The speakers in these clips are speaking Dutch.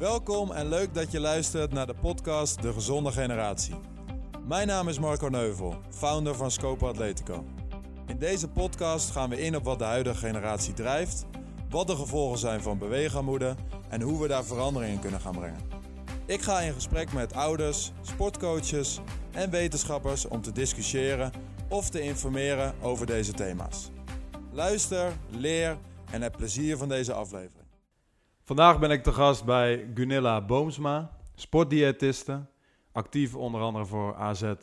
Welkom en leuk dat je luistert naar de podcast De Gezonde Generatie. Mijn naam is Marco Neuvel, founder van Scope Atletico. In deze podcast gaan we in op wat de huidige generatie drijft, wat de gevolgen zijn van beweegarmoede en hoe we daar verandering in kunnen gaan brengen. Ik ga in gesprek met ouders, sportcoaches en wetenschappers om te discussiëren of te informeren over deze thema's. Luister, leer en heb plezier van deze aflevering. Vandaag ben ik te gast bij Gunilla Boomsma, sportdiëtiste, actief onder andere voor AZ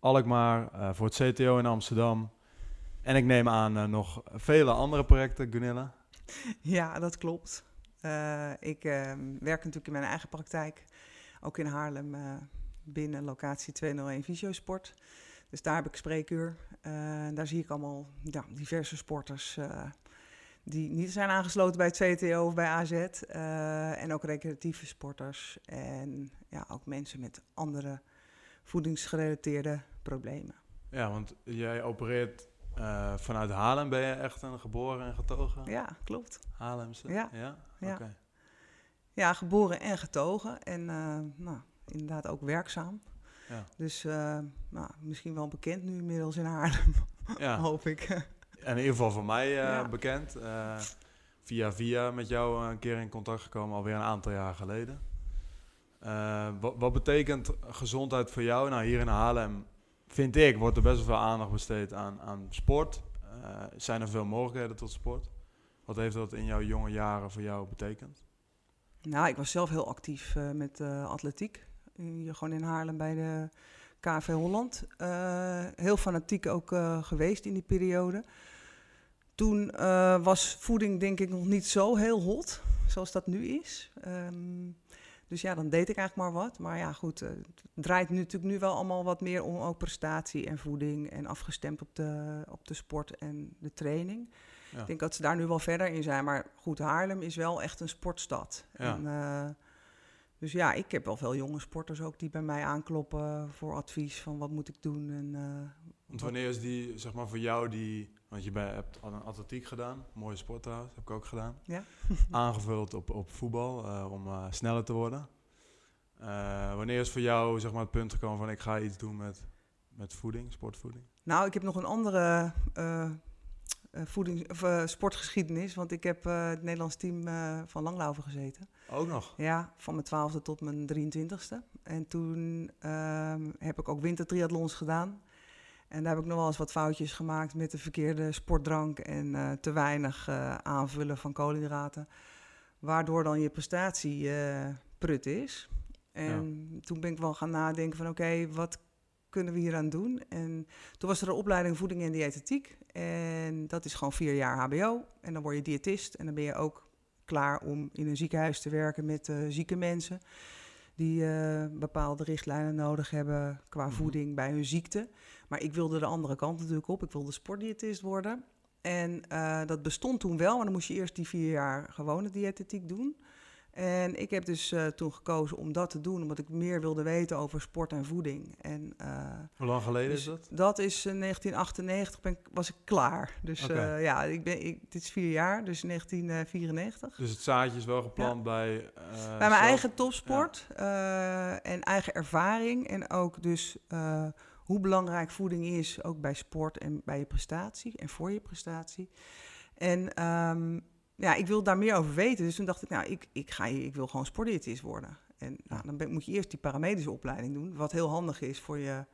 Alkmaar, uh, voor het CTO in Amsterdam. En ik neem aan uh, nog vele andere projecten, Gunilla. Ja, dat klopt. Uh, ik werk natuurlijk in mijn eigen praktijk, ook in Haarlem binnen locatie 201 Visiosport. Dus daar heb ik spreekuur. daar zie ik allemaal ja, diverse sporters die niet zijn aangesloten bij het CTO of bij AZ. Uh, en ook recreatieve sporters. En ja, ook mensen met andere voedingsgerelateerde problemen. Ja, want jij opereert uh, vanuit Haarlem. Ben je echt een geboren en getogen? Ja, klopt. Haarlemse? Ja. Ja, ja. Okay. ja geboren en getogen. En uh, nou, inderdaad ook werkzaam. Ja. Dus nou, misschien wel bekend nu inmiddels in Haarlem, hoop ik in ieder geval voor mij uh, bekend. Uh, via via met jou een keer in contact gekomen, alweer een aantal jaar geleden. Uh, wat, wat, betekent gezondheid voor jou? Nou, hier in Haarlem, vind ik, wordt er best wel veel aandacht besteed aan, aan sport. zijn er veel mogelijkheden tot sport? Wat heeft dat in jouw jonge jaren voor jou betekend? Nou, ik was zelf heel actief met atletiek. Hier gewoon in Haarlem bij de KV Holland. heel fanatiek ook geweest in die periode. Toen uh, was voeding denk ik nog niet zo heel hot, zoals dat nu is. Um, dus ja, dan deed ik eigenlijk maar wat. Maar ja, goed, uh, het draait nu, natuurlijk nu wel allemaal wat meer om ook prestatie en voeding en afgestemd op de, op de sport en de training. Ja. Ik denk dat ze daar nu wel verder in zijn. Maar goed, Haarlem is wel echt een sportstad. Ja. En, uh, dus ja, ik heb wel veel jonge sporters ook die bij mij aankloppen voor advies van wat moet ik doen. En, Want wanneer is die, zeg maar voor jou, die want je hebt al een atletiek gedaan, mooie sport trouwens, heb ik ook gedaan. Ja. Aangevuld op, op voetbal uh, om uh, sneller te worden. Uh, wanneer is voor jou zeg maar, het punt gekomen van ik ga iets doen met, met voeding, sportvoeding? Nou, ik heb nog een andere voeding, of, sportgeschiedenis, want ik heb het Nederlands team van Langlaufen gezeten. Ook nog? Ja, van mijn twaalfde tot mijn 23ste. En toen ehm, heb ik ook wintertriathlons gedaan. En daar heb ik nog wel eens wat foutjes gemaakt met de verkeerde sportdrank en uh, te weinig uh, aanvullen van koolhydraten. Waardoor dan je prestatie uh, prut is. En ja. toen ben ik wel gaan nadenken van oké, okay, wat kunnen we hier aan doen? En toen was er een opleiding voeding en diëtetiek. En dat is gewoon vier jaar HBO. En dan word je diëtist en dan ben je ook klaar om in een ziekenhuis te werken met zieke mensen die bepaalde richtlijnen nodig hebben qua mhm. voeding bij hun ziekte. Maar ik wilde de andere kant natuurlijk op. Ik wilde sportdiëtist worden. En uh, dat bestond toen wel, maar dan moest je eerst die vier jaar gewone diëtetiek doen. En ik heb dus uh, toen gekozen om dat te doen, omdat ik meer wilde weten over sport en voeding. En, uh, Hoe lang geleden dus is dat? Dat is uh, 1998 ben was ik klaar. Dus okay. ja, ik ben, ik, dit is vier jaar, dus 1994. Dus het zaadje is wel geplant ja. bij... bij mijn zelf? eigen topsport ja. en eigen ervaring. En ook dus hoe belangrijk voeding is, ook bij sport en bij je prestatie en voor je prestatie. En um, ja, ik wil daar meer over weten. Dus toen dacht ik, nou, ik, ik, ga, ik wil gewoon sportdiëtist worden. En nou, dan ben, moet je eerst die paramedische opleiding doen, wat heel handig is voor je,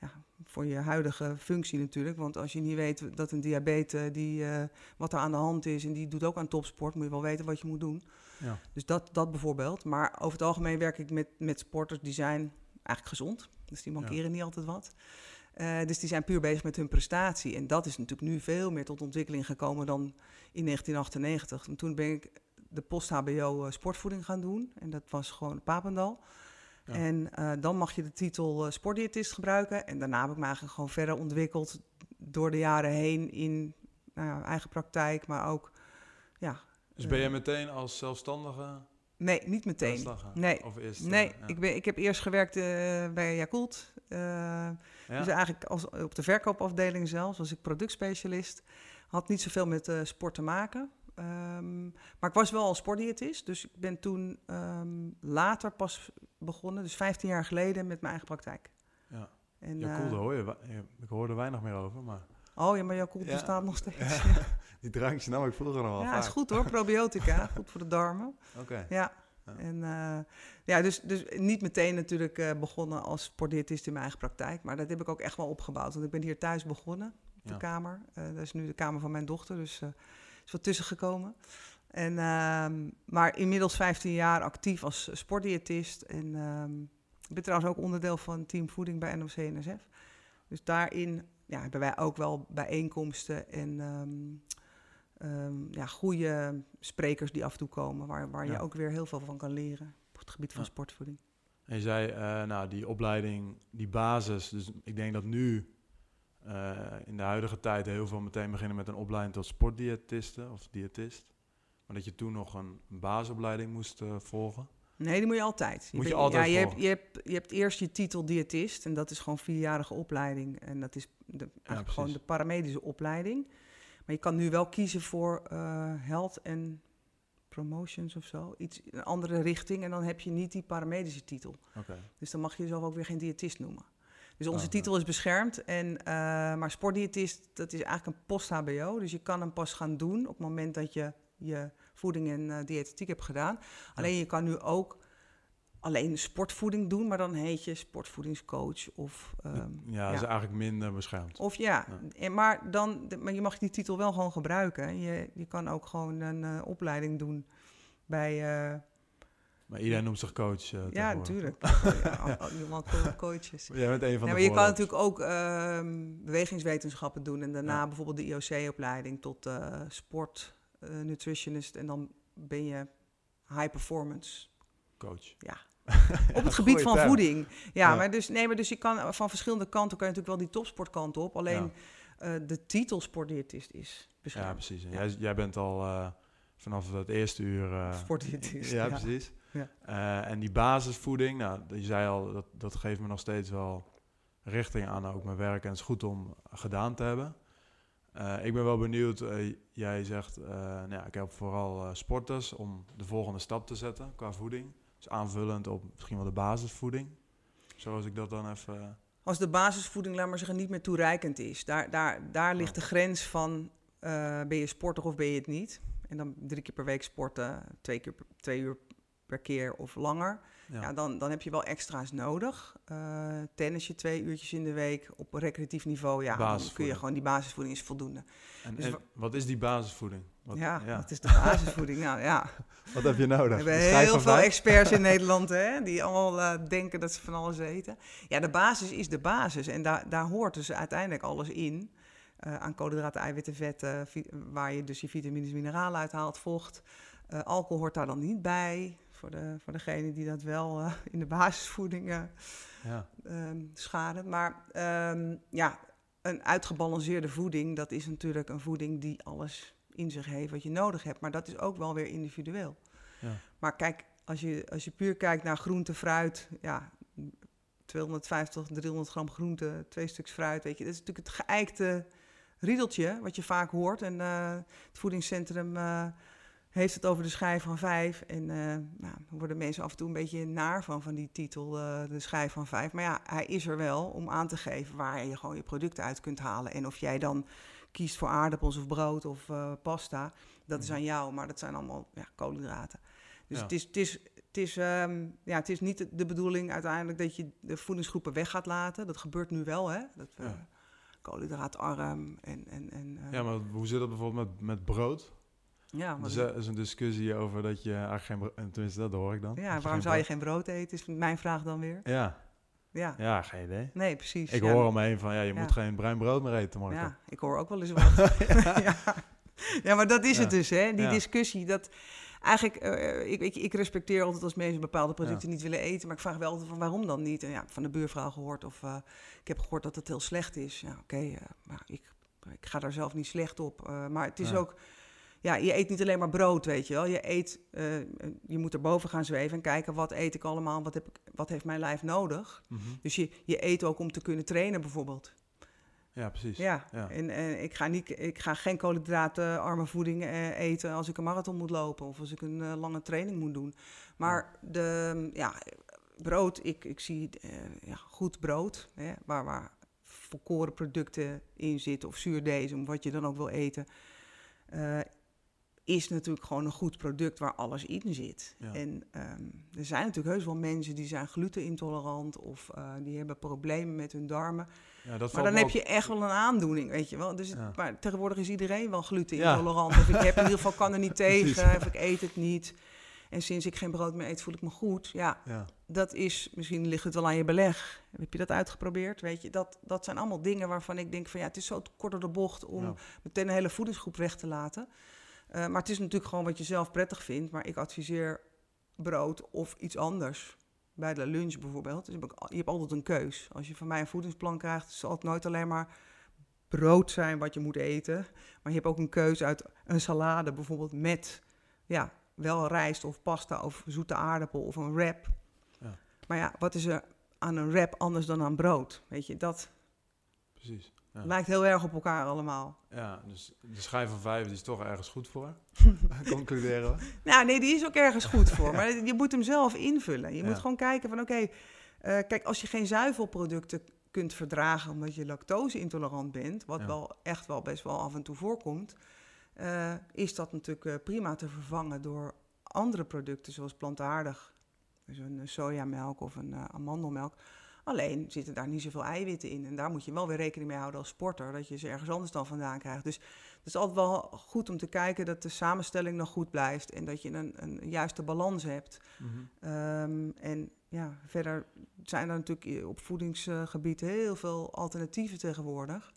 ja, voor je huidige functie natuurlijk. Want als je niet weet dat een diabetes, die, uh, wat er aan de hand is en die doet ook aan topsport, moet je wel weten wat je moet doen. Ja. Dus dat, dat bijvoorbeeld. Maar over het algemeen werk ik met, met sporters die zijn eigenlijk gezond. Dus die mankeren ja. niet altijd wat. Uh, dus die zijn puur bezig met hun prestatie. En dat is natuurlijk nu veel meer tot ontwikkeling gekomen dan in 1998. En toen ben ik de post-HBO sportvoeding gaan doen. En dat was gewoon Papendal. Ja. En uh, dan mag je de titel sportdiëtist gebruiken. En daarna heb ik me eigenlijk gewoon verder ontwikkeld door de jaren heen in nou ja, eigen praktijk, maar ook ja. Dus ben je meteen als zelfstandige? Nee, niet meteen. Nee, of eerst, nee ja. ik, ben, ik heb eerst gewerkt uh, bij Yakult. Uh, ja. Dus eigenlijk als, op de verkoopafdeling zelfs was ik productspecialist. Had niet zoveel met sport te maken. Um, Maar ik was wel al sportdiëtist, dus ik ben toen ehm, later pas begonnen, dus 15 jaar geleden, met mijn eigen praktijk. Ja. En, eh, hoor je, ik hoor er weinig meer over, maar oh ja, maar Ja. bestaat nog steeds. Die drankjes nam ik vroeger nog wel ja is goed hoor, probiotica, goed voor de darmen. Oké. Ja. Ja. En uh, ja, dus, dus niet meteen natuurlijk uh, begonnen als sportdiëtist in mijn eigen praktijk. Maar dat heb ik ook echt wel opgebouwd. Want ik ben hier thuis begonnen, op de Ja. kamer. Uh, dat is nu de kamer van mijn dochter, dus er is wat tussen gekomen. En, uh, maar inmiddels 15 jaar actief als sportdiëtist. En ehm, ik ben trouwens ook onderdeel van Team Voeding bij NOC-NSF. Dus daarin ja, hebben wij ook wel bijeenkomsten en... Um, Um, ja, goede sprekers die af en toe komen, waar, waar Ja. je ook weer heel veel van kan leren op het gebied van Ja. sportvoeding. En je zei, eh, nou, die opleiding, die basis. Dus ik denk dat nu, eh, in de huidige tijd, heel veel meteen beginnen met een opleiding tot sportdiëtiste of diëtist. Maar dat je toen nog een, een basisopleiding moest eh, volgen. Nee, die moet je altijd. Moet je bent- altijd ja, je hebt, je, hebt, je hebt eerst je titel diëtist en dat is gewoon vierjarige opleiding. En dat is de, eigenlijk gewoon de paramedische opleiding. Maar je kan nu wel kiezen voor eh, health en promotions of zo. Iets, een andere richting en dan heb je niet die paramedische titel. Dus dan mag je jezelf ook weer geen diëtist noemen. Dus onze Ah, titel is beschermd. En, eh, maar sportdiëtist, dat is eigenlijk een post-HBO. Dus je kan hem pas gaan doen op het moment dat je je voeding en eh, diëtetiek hebt gedaan. Alleen je kan nu ook alleen sportvoeding doen, maar dan heet je sportvoedingscoach of... ehm, ja, dat is eigenlijk minder beschermd. of ja, Ja. En, maar, dan, de- maar je mag die titel wel gewoon gebruiken. Je, je kan ook gewoon een eh, opleiding doen bij... eh, Maar iedereen noemt zich coach. eh, ja, natuurlijk. ja, al- al- allemaal co- coaches. Jij bent een van Ja, de maar je kan natuurlijk ook ehm, bewegingswetenschappen doen en daarna Ja. bijvoorbeeld de IOC-opleiding tot sport nutritionist en dan ben je high performance coach. Ja. op het gebied van voeding. Ja, Ja. maar dus nee, maar dus je kan van verschillende kanten kan je natuurlijk wel die topsportkant op. Alleen eh, de titel sportdiëtist is Ja, precies. Jij, jij bent al eh, vanaf het eerste uur... eh, Sportdiëtist, Ja, precies. Ja. En die basisvoeding, nou, je zei al, dat, dat geeft me nog steeds wel richting aan ook mijn werk. En het is goed om gedaan te hebben. Ik ben wel benieuwd, jij zegt, nou ja, ik heb vooral sporters om de volgende stap te zetten qua voeding. Dus aanvullend op misschien wel de basisvoeding. Zoals ik dat dan even... Als de basisvoeding, laat maar zeggen, niet meer toereikend is. Daar, daar, daar ligt de grens van eh, ben je sporter of ben je het niet. En dan drie keer per week sporten, twee, keer, per- twee uur per keer of langer. Ja, Ja, dan, dan heb je wel extra's nodig. Eh tennis je twee uurtjes in de week op recreatief niveau. Ja, dan kun je gewoon die basisvoeding is voldoende. en, dus en wa- wat is die basisvoeding? Wat, ja, ja. dat is de basisvoeding. nou ja, Wat heb je we nodig? hebben Een schijf heel veel experts in Nederland hè, die allemaal eh, denken dat ze van alles weten. Ja, de basis is de basis. En daar, daar hoort dus uiteindelijk alles in. Eh, aan koolhydraten, eiwitten, vetten, waar je dus je vitamines, mineralen uithaalt, vocht. Eh, alcohol hoort daar dan niet bij. Voor, de, voor degene die dat wel in de basisvoeding Ja, ehm, schaden. Maar ehm, ja, een uitgebalanceerde voeding, dat is natuurlijk een voeding die alles in zich heeft wat je nodig hebt. Maar dat is ook wel weer individueel. ja. Maar kijk, als je, als je puur kijkt naar groente, fruit, ja, 250, 300 gram groente, twee stuks fruit, weet je, dat is natuurlijk het geëikte riedeltje wat je vaak hoort. En eh, het voedingscentrum eh, heeft het over de schijf van vijf. En eh nou, worden mensen af en toe een beetje naar van, van die titel, de schijf van vijf. Maar ja, hij is er wel om aan te geven waar je gewoon je producten uit kunt halen. En of jij dan kiest voor aardappels of brood of eh, pasta, dat is aan jou. Maar dat zijn allemaal ja, koolhydraten. Dus Ja. het is, het is, het is, ehm, ja, het is niet de- bedoeling uiteindelijk dat je de voedingsgroepen weg gaat laten. Dat gebeurt nu wel, hè? Dat we Ja. koolhydraatarm en... en, en eh, ja, maar hoe zit dat bijvoorbeeld met, met brood? ja, maar- Dus er is een discussie over dat je eigenlijk geen brood... Tenminste, dat hoor ik dan. ja, waarom zou je geen brood eten, is mijn vraag dan weer. Ja, Ja, ja, geen idee. nee, precies. Ik ja. hoor om me heen van, ja, je Ja. moet geen bruin brood meer eten, Marco. Ja, ik hoor ook wel eens wat. ja. ja, maar dat is het dus, hè? Die discussie. Dat eigenlijk, eh, ik, ik, ik respecteer altijd als mensen bepaalde producten niet willen eten, maar ik vraag wel altijd van waarom dan niet. En ja, van de buurvrouw gehoord of eh, ik heb gehoord dat het heel slecht is. Ja, oké, eh, maar ik, ik ga daar zelf niet slecht op. eh, maar het is ook, ja, je eet niet alleen maar brood, weet je wel. Je eet, eh, je moet erboven gaan zweven en kijken wat eet ik allemaal, wat, heb ik, wat heeft mijn lijf nodig. Mhm. Dus je, je eet ook om te kunnen trainen bijvoorbeeld. Ja, precies. Ja, Ja. En, en ik, ga niet, ik ga geen koolhydratenarme voeding eh, eten als ik een marathon moet lopen of als ik een eh, lange training moet doen. Maar de, ja, brood, ik, ik zie eh, ja, goed brood, hè, waar, waar volkoren producten in zitten of zuurdesem, wat je dan ook wil eten, eh, is natuurlijk gewoon een goed product waar alles in zit. Ja. En ehm, er zijn natuurlijk heus wel mensen die zijn glutenintolerant of eh, die hebben problemen met hun darmen. Ja, dat Maar dan heb ook- je echt wel een aandoening, weet je wel. Dus, het-. Maar tegenwoordig is iedereen wel glutenintolerant. Of ik heb in ieder geval kan er niet tegen, of ik eet het niet. En sinds ik geen brood meer eet, voel ik me goed. Ja, dat is, misschien ligt het wel aan je beleg. Heb je dat uitgeprobeerd? Weet je, dat, dat zijn allemaal dingen waarvan ik denk van ja, het is zo kort door de bocht om meteen een hele voedingsgroep weg te laten. Eh, maar het is natuurlijk gewoon wat je zelf prettig vindt. Maar ik adviseer brood of iets anders. Bij de lunch bijvoorbeeld. Dus je hebt altijd een keus. Als je van mij een voedingsplan krijgt, zal het nooit alleen maar brood zijn wat je moet eten. Maar je hebt ook een keuze uit een salade bijvoorbeeld met ja, wel rijst of pasta of zoete aardappel of een wrap. Ja. Maar ja, wat is er aan een wrap anders dan aan brood? Weet je, dat precies. Ja. lijkt heel erg op elkaar allemaal. ja, dus de schijf van vijf is toch ergens goed voor. Concluderen we. Nou, nee, die is ook ergens goed voor. Maar je moet hem zelf invullen. Je moet gewoon kijken van, oké, eh, kijk, als je geen zuivelproducten kunt verdragen omdat je lactose-intolerant bent, wat Ja. wel echt wel best wel af en toe voorkomt, eh, is dat natuurlijk eh, prima te vervangen door andere producten zoals plantaardig. Dus een sojamelk of een amandelmelk. Alleen zitten daar niet zoveel eiwitten in. En daar moet je wel weer rekening mee houden als sporter, dat je ze ergens anders dan vandaan krijgt. Dus het is altijd wel goed om te kijken dat de samenstelling nog goed blijft en dat je een, een juiste balans hebt. Mhm. Ehm, en ja, verder zijn er natuurlijk op voedingsgebied heel veel alternatieven tegenwoordig.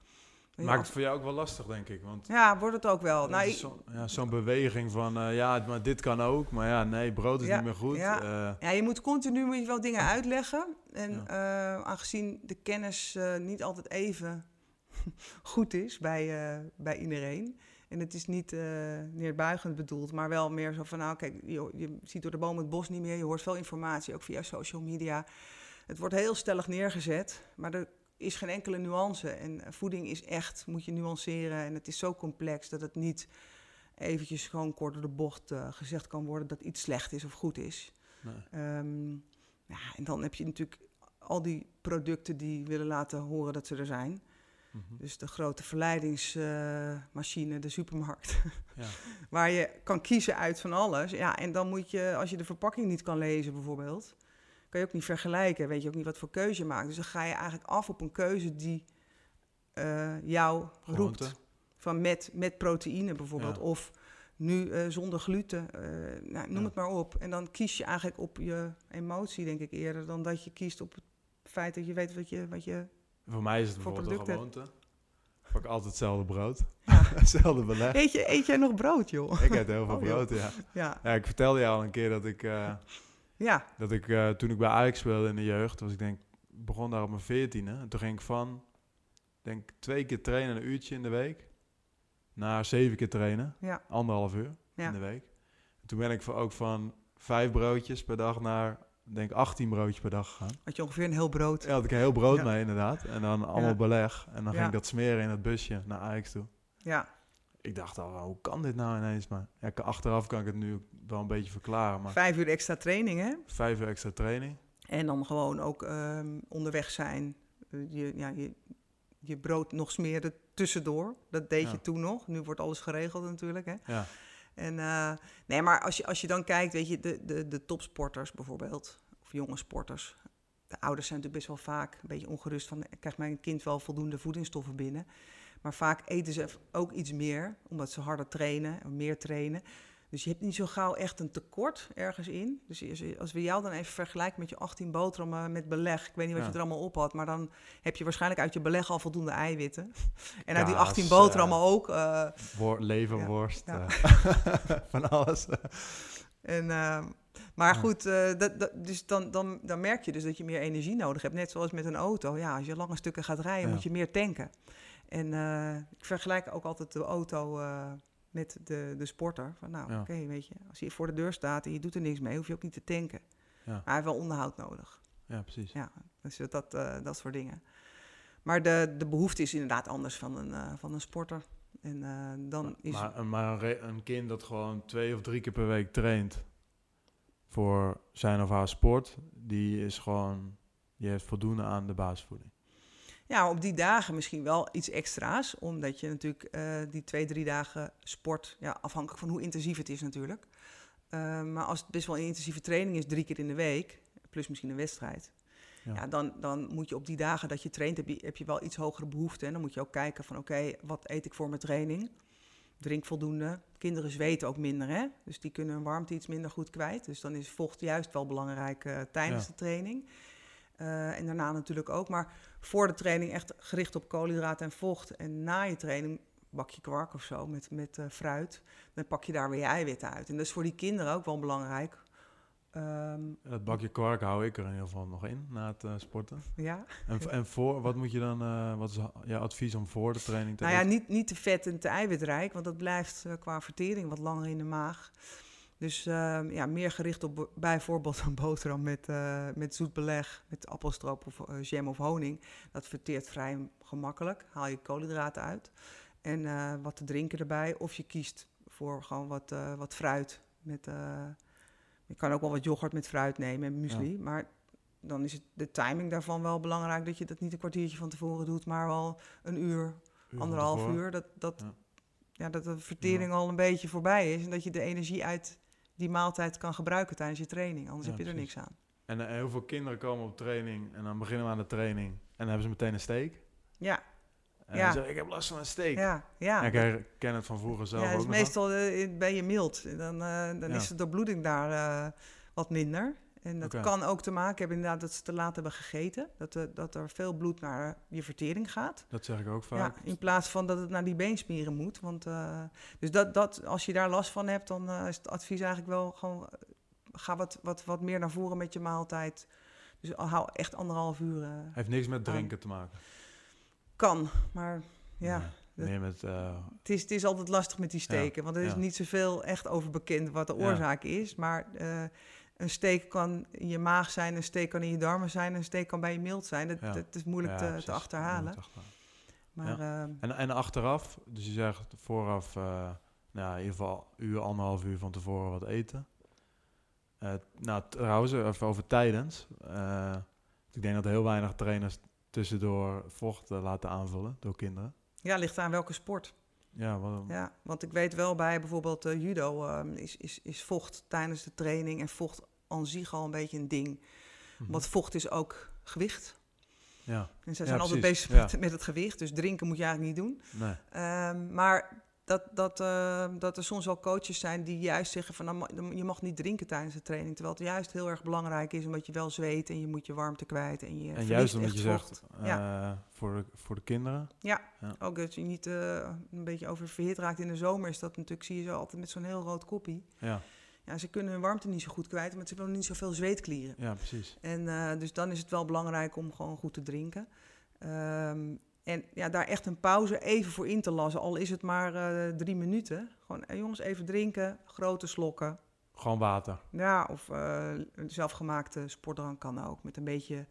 Ja, Maakt het voor jou ook wel lastig, denk ik. Want Ja, wordt het ook wel. Nou, is ik- zo- ja, zo'n beweging van, eh, ja, maar dit kan ook. Maar ja, nee, brood is Ja, niet meer goed. ja. Eh, ja, je moet continu moet je wel dingen uitleggen. En Ja. eh, aangezien de kennis eh, niet altijd even goed is bij, eh, bij iedereen. En het is niet neerbuigend bedoeld, maar wel meer zo van, nou kijk, je, je ziet door de boom het bos niet meer. Je hoort veel informatie, ook via social media. Het wordt heel stellig neergezet, maar er is geen enkele nuance. En voeding is echt, moet je nuanceren. En het is zo complex dat het niet eventjes gewoon kort door de bocht gezegd kan worden dat iets slecht is of goed is. nee. Ehm, ja, en dan heb je natuurlijk al die producten die willen laten horen dat ze er zijn. Mhm. Dus de grote verleidingsmachine, de supermarkt. Ja. Waar je kan kiezen uit van alles. Ja, en dan moet je, als je de verpakking niet kan lezen bijvoorbeeld, kan je ook niet vergelijken. Weet je ook niet wat voor keuze je maakt. Dus dan ga je eigenlijk af op een keuze die eh, jou roept. Van met, met proteïne bijvoorbeeld. Ja. Of nu eh, zonder gluten. eh, nou, noem Ja. het maar op. En dan kies je eigenlijk op je emotie, denk ik eerder, dan dat je kiest op het feit dat je weet wat je. Wat je Voor mij is het Voor bijvoorbeeld een gewoonte. Ik pak altijd hetzelfde brood. Ja. hetzelfde beleg. eet, je, eet jij nog brood, joh? Ik eet heel veel Oh, brood, ja. Ja, Ja, ik vertelde jou al een keer dat ik, eh, ja, dat ik eh, toen ik bij Ajax speelde in de jeugd, was ik denk, begon daar op mijn veertiende. En toen ging ik van, denk twee keer trainen, een uurtje in de week, naar zeven keer trainen, ja, anderhalf uur Ja. in de week. En toen ben ik ook van vijf broodjes per dag naar, denk 18 broodjes per dag gegaan. had je ongeveer een heel brood. Ja, had ik een heel brood Ja. mee inderdaad. En dan allemaal Ja. beleg. En dan ging ik dat smeren in het busje naar Ajax toe. Ja, Ik dacht al, hoe kan dit nou ineens? Maar ja, achteraf kan ik het nu wel een beetje verklaren. Maar vijf uur extra training, hè? vijf uur extra training. En dan gewoon ook ehm, onderweg zijn. Eh, je, ja, je, je brood nog smeren tussendoor. Dat deed je toen nog. Nu wordt alles geregeld natuurlijk, hè? Ja, En, eh, nee, maar als je, als je dan kijkt, weet je, de, de, de topsporters bijvoorbeeld, of jonge sporters. De ouders zijn natuurlijk best wel vaak een beetje ongerust van, krijgt mijn kind wel voldoende voedingsstoffen binnen? Maar vaak eten ze ook iets meer, omdat ze harder trainen, en meer trainen. Dus je hebt niet zo gauw echt een tekort ergens in. Dus als, we jou dan even vergelijken met je 18 boterhammen met beleg. Ik weet niet wat Ja. je er allemaal op had, maar dan heb je waarschijnlijk uit je beleg al voldoende eiwitten. En uit die Kaas, 18 boterhammen ook. eh, Wor- leverworst, Ja. eh, van alles. En, maar goed, eh, dat, dat, dus dan, dan, dan merk je dus dat je meer energie nodig hebt. Net zoals met een auto. Ja, als je lange stukken gaat rijden, moet je meer tanken. En eh, ik vergelijk ook altijd de auto eh, met de, de sporter. Van nou, Ja. oké, weet je, als je voor de deur staat en je doet er niks mee, hoef je ook niet te tanken. Ja. Maar hij heeft wel onderhoud nodig. Ja, precies. Ja, dus dat, eh, dat soort dingen. Maar de, de behoefte is inderdaad anders van een, eh, van een sporter. En eh, dan is... Maar, maar een, kind dat gewoon twee of drie keer per week traint voor zijn of haar sport, die is gewoon, die heeft voldoende aan de basisvoeding. Ja, op die dagen misschien wel iets extra's. Omdat je natuurlijk eh, die twee, drie dagen sport, ja, afhankelijk van hoe intensief het is natuurlijk. Eh, maar als het best wel een intensieve training is, drie keer in de week, plus misschien een wedstrijd. Ja. Ja, dan, dan moet je op die dagen dat je traint, heb je, heb je wel iets hogere behoefte. En dan moet je ook kijken van oké, wat eet ik voor mijn training? Drink voldoende. Kinderen zweten ook minder, hè? Dus die kunnen hun warmte iets minder goed kwijt. Dus dan is vocht juist wel belangrijk eh, tijdens Ja. de training. Eh, en daarna natuurlijk ook. Maar voor de training echt gericht op koolhydraten en vocht. En na je training bak je kwark of zo met, met eh, fruit. Dan pak je daar weer je eiwitten uit. En dat is voor die kinderen ook wel belangrijk. Ehm, Dat bakje kwark hou ik er in ieder geval nog in na het eh, sporten. ja. En, en voor, wat moet je dan, wat is je advies om voor de training te Nou ja, niet, niet te vet en te eiwitrijk, want dat blijft qua vertering wat langer in de maag. Dus ehm, ja, meer gericht op bijvoorbeeld een boterham met, eh, met zoet beleg, met appelstroop of eh, jam of honing. Dat verteert vrij gemakkelijk, haal je koolhydraten uit. En eh, wat te drinken erbij. Of je kiest voor gewoon wat, wat fruit. Met, je kan ook wel wat yoghurt met fruit nemen en muesli. Maar dan is het de timing daarvan wel belangrijk dat je dat niet een kwartiertje van tevoren doet, maar wel een uur anderhalf uur, dat, dat, Ja. ja. dat de vertering al een beetje voorbij is. En dat je de energie uit die maaltijd kan gebruiken tijdens je training. Anders Ja, heb je er niks aan. En eh, heel veel kinderen komen op training en dan beginnen we aan de training en dan hebben ze meteen een steek. Ja, En Ja. zeggen ik heb last van een steek. ja, ja. En ik herken het van vroeger zelf ja, het ook meestal eh, ben je mild. Dan, eh, dan Ja. is de doorbloeding daar wat minder. En dat kan ook te maken hebben inderdaad dat ze te laat hebben gegeten. Dat, er- dat er veel bloed naar je vertering gaat. Dat zeg ik ook Ja, vaak. in plaats van dat het naar die beenspieren moet. Want, eh, dus dat, dat, als je daar last van hebt, dan eh, is het advies eigenlijk wel gewoon... eh, ga wat, wat, wat meer naar voren met je maaltijd. Dus hou echt anderhalf uur. eh, Heeft niks met drinken te maken. kan, maar ja, Nee, dat- met... eh, het, is, het is altijd lastig met die steken. want er is ja. niet zoveel echt over bekend wat de Ja. oorzaak is. Maar eh, een steek kan in je maag zijn, een steek kan in je darmen zijn... een steek kan bij je mild zijn. Dat, Ja. dat is moeilijk ja, te, precies. te achterhalen. Moeilijk te achterhalen. Maar ehm, En, en achteraf, dus je zegt vooraf, eh, nou, in ieder geval uur, anderhalf uur van tevoren wat eten. Eh, nou, trouwens, even over tijdens. Eh, ik denk dat heel weinig trainers tussendoor vocht laten aanvullen door kinderen. ja, ligt aan welke sport. Ja, wat, Ja, want ik weet wel bij bijvoorbeeld eh, judo ehm, is, is, is vocht tijdens de training en vocht aan zich al een beetje een ding. mhm. Want vocht is ook gewicht. Ja, En ze Ja, zijn altijd bezig ja. met het gewicht, dus drinken moet je eigenlijk niet doen. nee. Ehm, maar dat, dat, eh, dat er soms wel coaches zijn die juist zeggen van nou, je mag niet drinken tijdens de training. Terwijl het juist heel erg belangrijk is omdat je wel zweet en je moet je warmte kwijt. En, je En juist omdat je zegt, Ja. eh, voor, de, voor de kinderen. Ook dat je niet eh, een beetje oververhit raakt in de zomer is dat natuurlijk, zie je zo altijd met zo'n heel rood koppie. Ja, Ja, ze kunnen hun warmte niet zo goed kwijt, want ze hebben niet zoveel zweetklieren. ja precies. En eh, dus dan is het wel belangrijk om gewoon goed te drinken. Ehm, en ja, daar echt een pauze even voor in te lassen, al is het maar eh, drie minuten. Gewoon, eh, jongens, even drinken, grote slokken. Gewoon water. Ja, of eh, zelfgemaakte sportdrank kan ook, met een beetje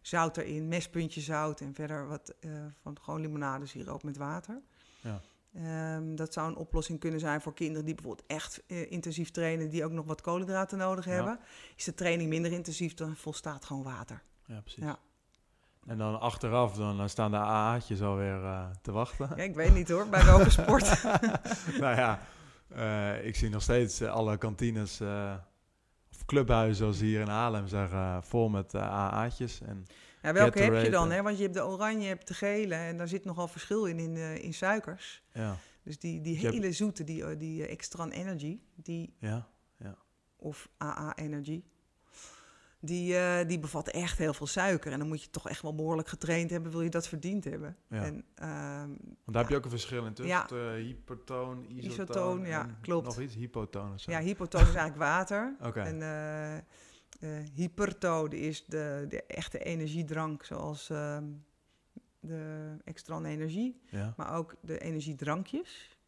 zout erin, mespuntje zout en verder wat eh, van gewoon limonadesiroop met water. Ja. Ehm, dat zou een oplossing kunnen zijn voor kinderen die bijvoorbeeld echt intensief trainen, die ook nog wat koolhydraten nodig Ja. hebben. Is de training minder intensief, dan volstaat gewoon water. Ja, precies. Ja. En dan achteraf, dan, staan de AA'tjes alweer eh, te wachten. Ja, ik weet niet hoor, bij welke sport. nou ja, eh, ik zie nog steeds eh, alle kantines of clubhuizen zoals hier in Haarlem zeggen, vol met AA'tjes. En Ja, welke heb je dan? Hè? Want je hebt de oranje, je hebt de gele en daar zit nogal verschil in, in, in suikers. ja, Dus die, die Je hebt- hele zoete, die, die extra energy, die, ja, of AA energy, die, eh, die bevat echt heel veel suiker. En dan moet je toch echt wel behoorlijk getraind hebben, wil je dat verdiend hebben. ja. En, ehm, Want daar heb je ook een verschil in tussen. Ja. eh, hypertoon, isotoon, Isotoon, ja, klopt. Nog iets, hypotoon of zo. ja, hypotoon is eigenlijk water. Oké, En eh hypertone is de, de echte energiedrank, zoals ehm, de extra energie, maar ook de energiedrankjes.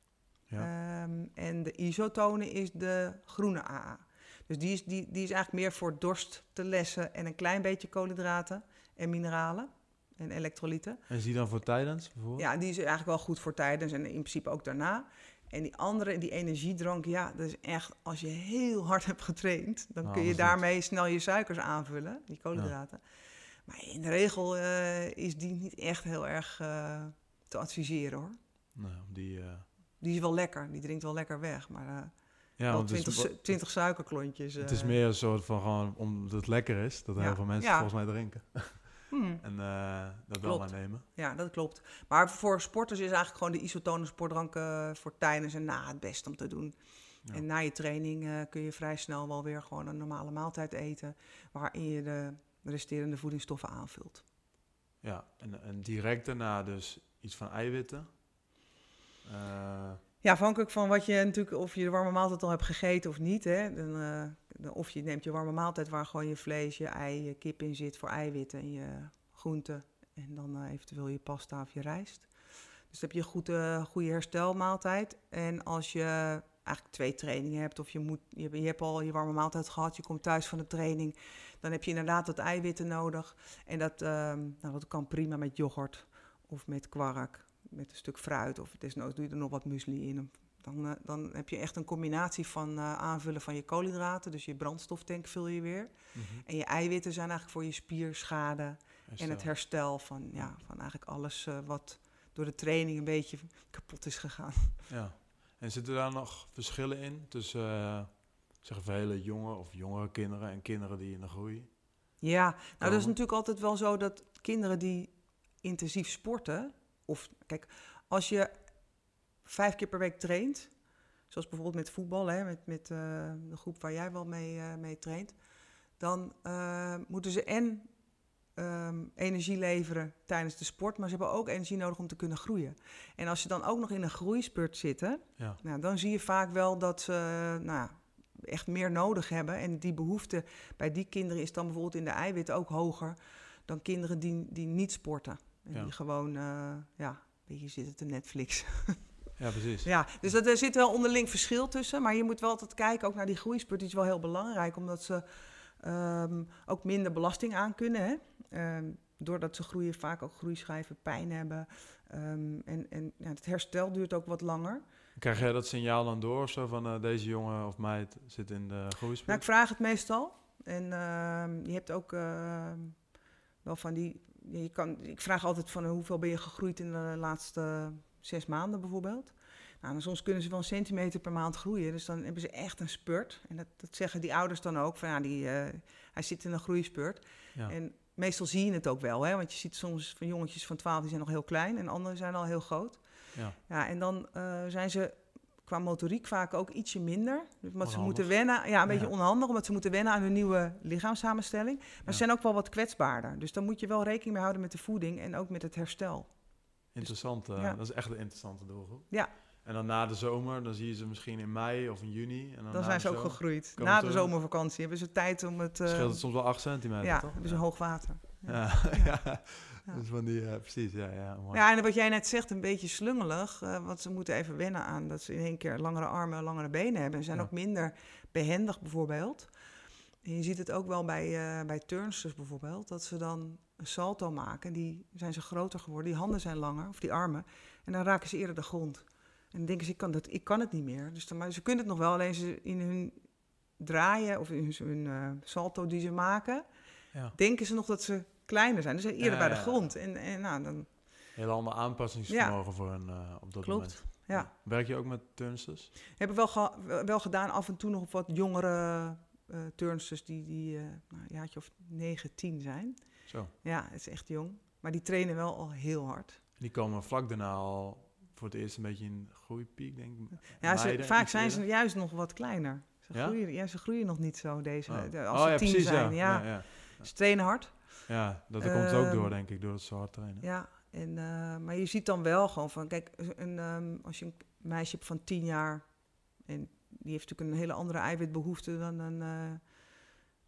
ja. Ehm, en de isotone is de groene AA. Dus die is, die, die is eigenlijk meer voor dorst te lessen en een klein beetje koolhydraten en mineralen. en elektrolyten. En is die dan voor tijdens bijvoorbeeld? Ja, die is eigenlijk wel goed voor tijdens en in principe ook daarna. En die andere, die energiedrank, ja, dat is echt, als je heel hard hebt getraind, dan Nou, kun je daarmee snel je suikers aanvullen, die koolhydraten. Maar in de regel eh, is die niet echt heel erg eh, te adviseren hoor. Nou, die, eh, Die is wel lekker, die drinkt wel lekker weg, maar ja, wel want het is, 20, su- 20 suikerklontjes. het is eh. meer een soort van gewoon omdat het lekker is, dat Ja. heel veel mensen Ja. volgens mij drinken. Hmm. En eh, dat wel Klopt. maar nemen. Ja, dat klopt. Maar voor sporters is eigenlijk gewoon de isotone sportdrank eh, voor tijdens en na het best om te doen. Ja. En na je training kun je vrij snel wel weer gewoon een normale maaltijd eten, waarin je de resterende voedingsstoffen aanvult. Ja, en, en direct daarna dus iets van eiwitten. Ja, afhankelijk van wat je natuurlijk, of je de warme maaltijd al hebt gegeten of niet. Hè, dan, eh, dan- of je neemt je warme maaltijd waar gewoon je vlees, je ei, je kip in zit voor eiwitten en je groenten. En dan eh, eventueel je pasta of je rijst. Dus dan heb je een goede, goede herstelmaaltijd. En als je eigenlijk twee trainingen hebt, of je, moet, je, hebt- al je warme maaltijd gehad, je komt thuis van de training, dan heb je inderdaad wat eiwitten nodig. En dat, ehm, nou, dat kan prima met yoghurt of met kwark, met een stuk fruit, of desnoods doe je er nog wat muesli in. Dan, eh, dan heb je echt een combinatie van eh, aanvullen van je koolhydraten, dus je brandstoftank vul je weer. mhm. En je eiwitten zijn eigenlijk voor je spierschade en het Herstel. van, ja, van eigenlijk alles eh, wat door de training een beetje kapot is gegaan. Ja. En zitten daar nog verschillen in tussen zeg even hele jonge of jongere kinderen en kinderen die in de groei? Ja, nou dat is natuurlijk altijd wel zo dat kinderen die intensief sporten, of kijk, als je vijf keer per week traint, zoals bijvoorbeeld met voetbal, hè, met, met eh, de groep waar jij wel mee, eh, mee traint, dan eh, moeten ze en ehm, energie leveren tijdens de sport, maar ze hebben ook energie nodig om te kunnen groeien. En als ze dan ook nog in een groeispurt zitten, Ja. nou, dan zie je vaak wel dat ze nou, echt meer nodig hebben. En die behoefte bij die kinderen is dan bijvoorbeeld in de eiwitten ook hoger dan kinderen die, die niet sporten. En Ja. die gewoon, eh, ja, een beetje zitten te Netflix. ja, precies. ja, dus dat, er zit wel onderling verschil tussen. Maar je moet wel altijd kijken ook naar die groeispurt. Die is wel heel belangrijk, omdat ze ehm, ook minder belasting aan kunnen. Hè? Ehm, doordat ze groeien, vaak ook groeischijven pijn hebben. Ehm, en en ja, het herstel duurt ook wat langer. Krijg jij dat signaal dan door of zo van eh, deze jongen of meid zit in de Nou, groeispurt? ik vraag het meestal. En je hebt ook wel van die. Je kan, ik vraag altijd van hoeveel ben je gegroeid in de laatste zes maanden bijvoorbeeld. Nou, soms kunnen ze wel een centimeter per maand groeien. Dus dan hebben ze echt een spurt. En dat, dat zeggen die ouders dan ook. Van ja, die, eh, hij zit in een groeispurt. ja. En meestal zie je het ook wel. Hè? Want je ziet soms van jongetjes van 12 die zijn nog heel klein. En anderen zijn al heel groot. ja. Ja, en dan eh, zijn ze qua motoriek vaak ook ietsje minder. Dus omdat ze moeten wennen, ja, een beetje Ja. onhandig, omdat ze moeten wennen aan hun nieuwe lichaamssamenstelling. Maar Ja. ze zijn ook wel wat kwetsbaarder. Dus dan moet je wel rekening mee houden met de voeding en ook met het herstel. Interessant. eh, ja. Dat is echt een interessante doelgroep. Ja. En dan na de zomer, dan zie je ze misschien in mei of in juni. En dan, zijn ze ook gegroeid. Na de zomervakantie hebben ze tijd om het... eh, Scheelt het soms wel 8 centimeter, ja, toch? hebben ze hoog water. Ja, ja. Is van die, eh, precies, ja, ja. mooi. Ja, en wat jij net zegt, een beetje slungelig. eh, want ze moeten even wennen aan dat ze in één keer langere armen en langere benen hebben. Ze zijn Ja. ook minder behendig bijvoorbeeld. En je ziet het ook wel bij, eh bij turnsters bijvoorbeeld. Dat ze dan een salto maken. Die zijn ze groter geworden. Die handen zijn langer, of die armen. En dan raken ze eerder de grond. En dan denken ze, ik kan, dat, ik kan het niet meer. Dus dan, maar ze kunnen het nog wel, alleen ze in hun draaien of in hun, hun, salto die ze maken... Ja. denken ze nog dat ze kleiner zijn. Dus eerder Ja, bij de grond. En, en nou, dan Heel ander aanpassingsvermogen voor een eh, op dat Klopt, moment. ja. Werk je ook met turnsters? Heb ik wel, ge- wel gedaan af en toe nog op wat jongere eh turnsters die, die eh nou, een jaartje of 9, 10 zijn. Zo. Ja, het is echt jong. Maar die trainen wel al heel hard. Die komen vlak daarna al voor het eerst een beetje in groeipiek, denk ik. Ja, ze, vaak zijn ze juist nog wat kleiner. Ze, Ja? groeien, ja, ze groeien nog niet zo, deze, Oh. als Oh, ze ja, tien precies, zijn. Ja, ja. Ze trainen hard. Ja, dat komt ook Ehm, door, denk ik, door het zo hard trainen. Ja, en, eh, maar je ziet dan wel gewoon van, kijk, een, ehm, als je een meisje hebt van 10 jaar en die heeft natuurlijk een hele andere eiwitbehoefte dan een, eh,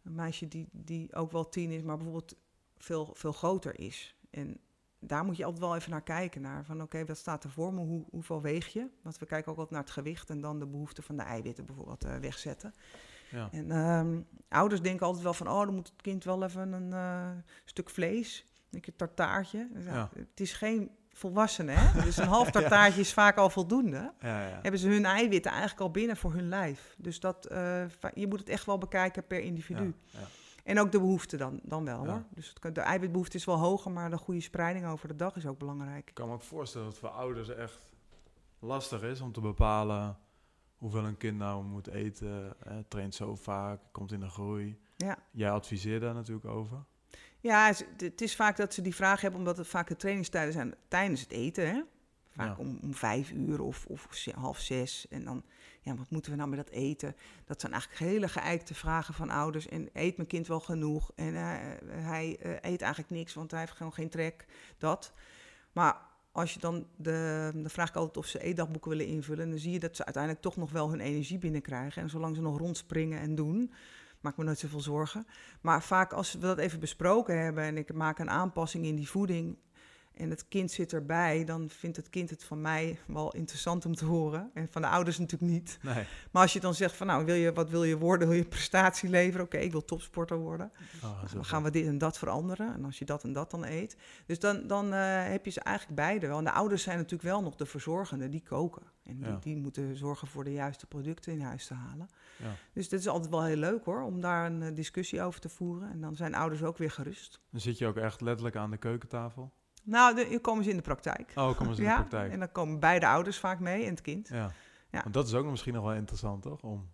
een meisje die, die ook wel 10 is, maar bijvoorbeeld veel, veel groter is. En daar moet je altijd wel even naar kijken, naar van oké, wat staat er voor me, Hoe, hoeveel weeg je? Want we kijken ook altijd naar het gewicht en dan de behoefte van de eiwitten bijvoorbeeld eh, wegzetten. Ja. En ehm, ouders denken altijd wel van, oh, dan moet het kind wel even een eh, stuk vlees. Een keer tartaartje. Dus ja. Het is geen volwassene, hè? Dus een half tartaartje is vaak al voldoende. Ja, ja. Hebben ze hun eiwitten eigenlijk al binnen voor hun lijf. Dus dat, eh, je moet het echt wel bekijken per individu. Ja, ja. En ook de behoefte dan, dan wel Ja. hoor. Dus het kan- de eiwitbehoefte is wel hoger, maar de goede spreiding over de dag is ook belangrijk. Ik kan me ook voorstellen dat het voor ouders echt lastig is om te bepalen hoeveel een kind nou moet eten. Hè, traint zo vaak, komt in de groei. Ja. Jij adviseert daar natuurlijk over. Ja, het, is vaak dat ze die vraag hebben, omdat het vaak de trainingstijden zijn tijdens het eten. Hè? Vaak Ja. om, om vijf uur of, of half zes. En dan, ja, wat moeten we nou met dat eten? Dat zijn eigenlijk hele geëikte vragen van ouders. En eet mijn kind wel genoeg? En eh, hij eh, eet eigenlijk niks, want hij heeft gewoon geen trek. Dat. Maar als je dan, de, dan vraag ik altijd of ze eetdagboeken willen invullen. En dan zie je dat ze uiteindelijk toch nog wel hun energie binnenkrijgen. En zolang ze nog rondspringen en doen, maak me nooit zoveel zorgen. Maar vaak als we dat even besproken hebben en ik maak een aanpassing in die voeding en het kind zit erbij, dan vindt het kind het van mij wel interessant om te horen. En van de ouders natuurlijk niet. Nee. Maar als je dan zegt van nou, wil je, wat wil je worden? Wil je prestatie leveren? Oké, ik wil topsporter worden. Oh, Nou, dan gaan we dit en dat veranderen. En als je dat en dat dan eet. Dus dan, dan eh, heb je ze eigenlijk beide wel. En de ouders zijn natuurlijk wel nog de verzorgenden, die koken. En die, Ja. die moeten zorgen voor de juiste producten in huis te halen. Ja. Dus dit is altijd wel heel leuk hoor, om daar een eh, discussie over te voeren. En dan zijn ouders ook weer gerust. Dan zit je ook echt letterlijk aan de keukentafel. Nou, de, komen ze in de praktijk. Oh, kom eens in ja, de praktijk. en dan komen beide ouders vaak mee en het kind. Ja. Ja. Want dat is ook misschien nog wel interessant, toch? Om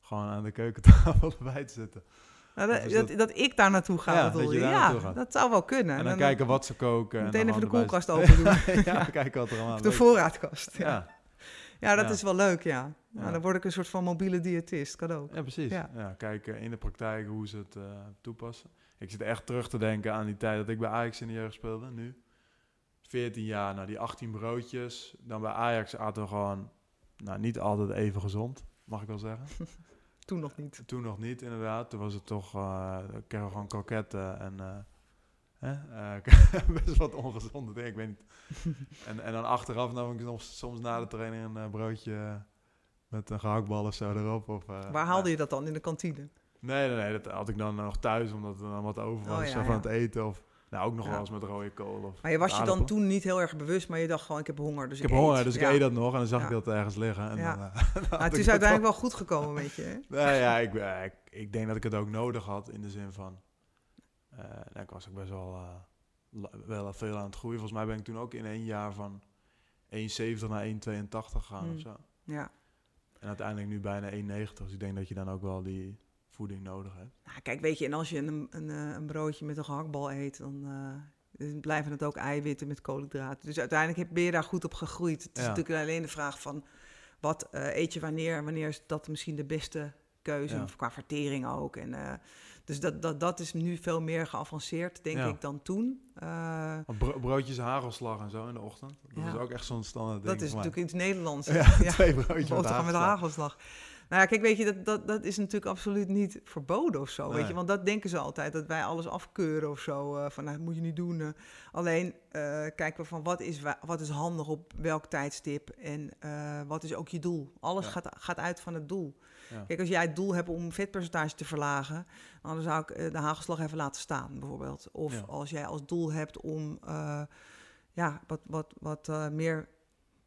gewoon aan de keukentafel erbij te zitten. Nou, dat, dat, dat- dat ik daar naartoe ga, Ja, dat je Ja, dat zou wel kunnen. En dan kijken wat ze koken. en Meteen dan even de koelkast open doen. ja, kijken wat er allemaal de voorraadkast. Ja, Ja, dat is wel leuk, ja. Nou, dan word ik een soort van mobiele diëtist, kan ook. ja, precies. Ja. Ja. kijken in de praktijk hoe ze het eh, toepassen. Ik zit echt terug te denken aan die tijd dat ik bij Ajax in de jeugd speelde, nu. 14 jaar, nou die 18 broodjes. Dan bij Ajax aten we gewoon, nou niet altijd even gezond, mag ik wel zeggen. Toen nog niet. Toen nog niet, inderdaad. Toen was het toch, eh dan kregen we gewoon kroketten en eh, hè? eh, best wat ongezonde dingen, ik weet niet. En, en dan achteraf nam ik soms na de training een eh, broodje met een gehaktbal of zo erop. Of, eh, Waar haalde je dat dan? In de kantine? Nee, nee, nee, dat had ik dan nog thuis, omdat er dan wat over was Oh, ja, van ja. het eten. Of nou, ook nog Ja. wel eens met rode kool. Of Maar je was je dan toen niet heel erg bewust, maar je dacht gewoon, ik heb honger, dus Ik ik, heb honger, eet. dus ik eet dat nog en dan zag Ja. ik dat ergens liggen. En Ja. dan, had het is uiteindelijk wel goed gekomen, weet je. hè? Nee, ja, ik, eh, ik, ik denk dat ik het ook nodig had in de zin van... eh, nou, ik was ook best wel, wel veel aan het groeien. Volgens mij ben ik toen ook in één jaar van 1,70 naar 1,82 gegaan Hmm. of zo. Ja. En uiteindelijk nu bijna 1,90. Dus ik denk dat je dan ook wel die voeding nodig hebt. Nou, kijk, weet je, en als je een, een, eh, een broodje met een gehaktbal eet, dan eh, dan blijven het ook eiwitten met koolhydraten. Dus uiteindelijk heb- ben je daar goed op gegroeid. Het is Ja. natuurlijk alleen de vraag van, wat eh, eet je wanneer? Wanneer is dat misschien de beste keuze, Ja. of qua vertering ook. En, dus dat, dat, dat is nu veel meer geavanceerd, denk Ja. ik, dan toen. Bro- broodjes hagelslag en zo in de ochtend. Dat Ja. is ook echt zo'n standaard ding dat is natuurlijk iets Nederlands. Ja, twee broodjes met hagelslag. Nou ja, kijk, weet je, dat, dat, dat is natuurlijk absoluut niet verboden of zo. Weet je, want dat denken ze altijd, dat wij alles afkeuren of zo. eh, van, nou, dat moet je niet doen. eh. Alleen eh, kijken we van, wat is, wa- wat is handig op welk tijdstip en wat is ook je doel. Alles Ja. gaat, gaat uit van het doel. Ja. Kijk, als jij het doel hebt om vetpercentage te verlagen, dan zou ik de hagelslag even laten staan, bijvoorbeeld. Of Ja. als jij als doel hebt om ja, wat, wat, wat meer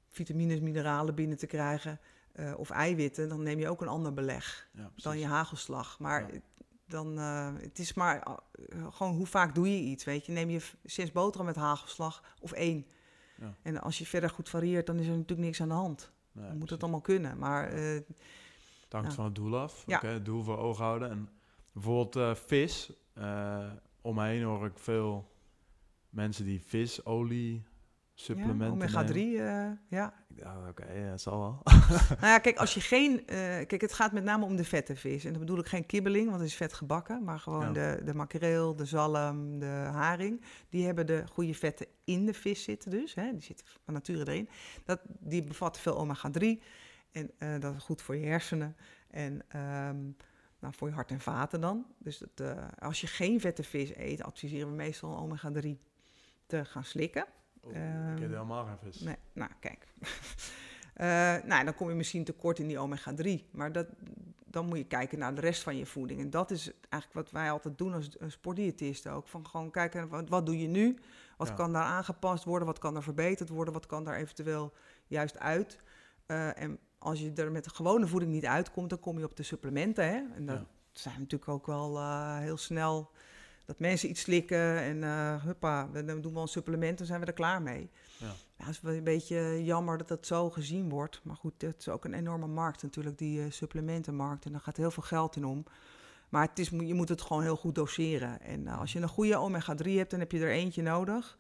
vitamines, mineralen binnen te krijgen, eh, of eiwitten, dan neem je ook een ander beleg Ja, dan je hagelslag. Maar Ja. dan, eh, het is maar eh, gewoon hoe vaak doe je iets, weet je. Neem je zes boterham met hagelslag of één. Ja. En als je verder goed varieert, dan is er natuurlijk niks aan de hand. Nee, Dan moet het allemaal kunnen. Maar Het hangt van het doel af. Ja. Het doel voor ogen houden. En bijvoorbeeld vis. eh, om me heen hoor ik veel mensen die visolie supplementen ja, omega nemen. 3, eh, ja. Ja, oké, ja, het zal wel. Nou ja, kijk, als je geen... eh, kijk, het gaat met name om de vette vis. En dan bedoel ik geen kibbeling, want het is vet gebakken. Maar gewoon Ja. de, de makreel, de zalm, de haring. Die hebben de goede vetten in de vis zitten dus. Hè, die zitten van nature erin. Dat, die bevatten veel omega-3. En eh, dat is goed voor je hersenen. En ehm, nou, voor je hart en vaten dan. Dus dat, eh, als je geen vette vis eet, adviseren we meestal omega-3 te gaan slikken. Oh, Ehm, ik eet helemaal geen vis. Nee, nou kijk. Eh, nou, dan kom je misschien tekort in die omega-3. Maar dat, dan moet je kijken naar de rest van je voeding. En dat is eigenlijk wat wij altijd doen als een sportdiëtist ook. Van gewoon kijken, wat, wat doe je nu? Wat Ja. kan daar aangepast worden? Wat kan er verbeterd worden? Wat kan daar eventueel juist uit? Eh, en als je er met de gewone voeding niet uitkomt, dan kom je op de supplementen. Hè? En dat Ja. zijn natuurlijk ook wel eh, heel snel dat mensen iets slikken en eh huppa, dan doen we een supplement, dan zijn we er klaar mee. Ja. Ja, het is wel een beetje jammer dat dat zo gezien wordt. Maar goed, het is ook een enorme markt natuurlijk, die eh, supplementenmarkt. En daar gaat heel veel geld in om. Maar het is, je moet het gewoon heel goed doseren. En eh, als je een goede omega-3 hebt, dan heb je er eentje nodig.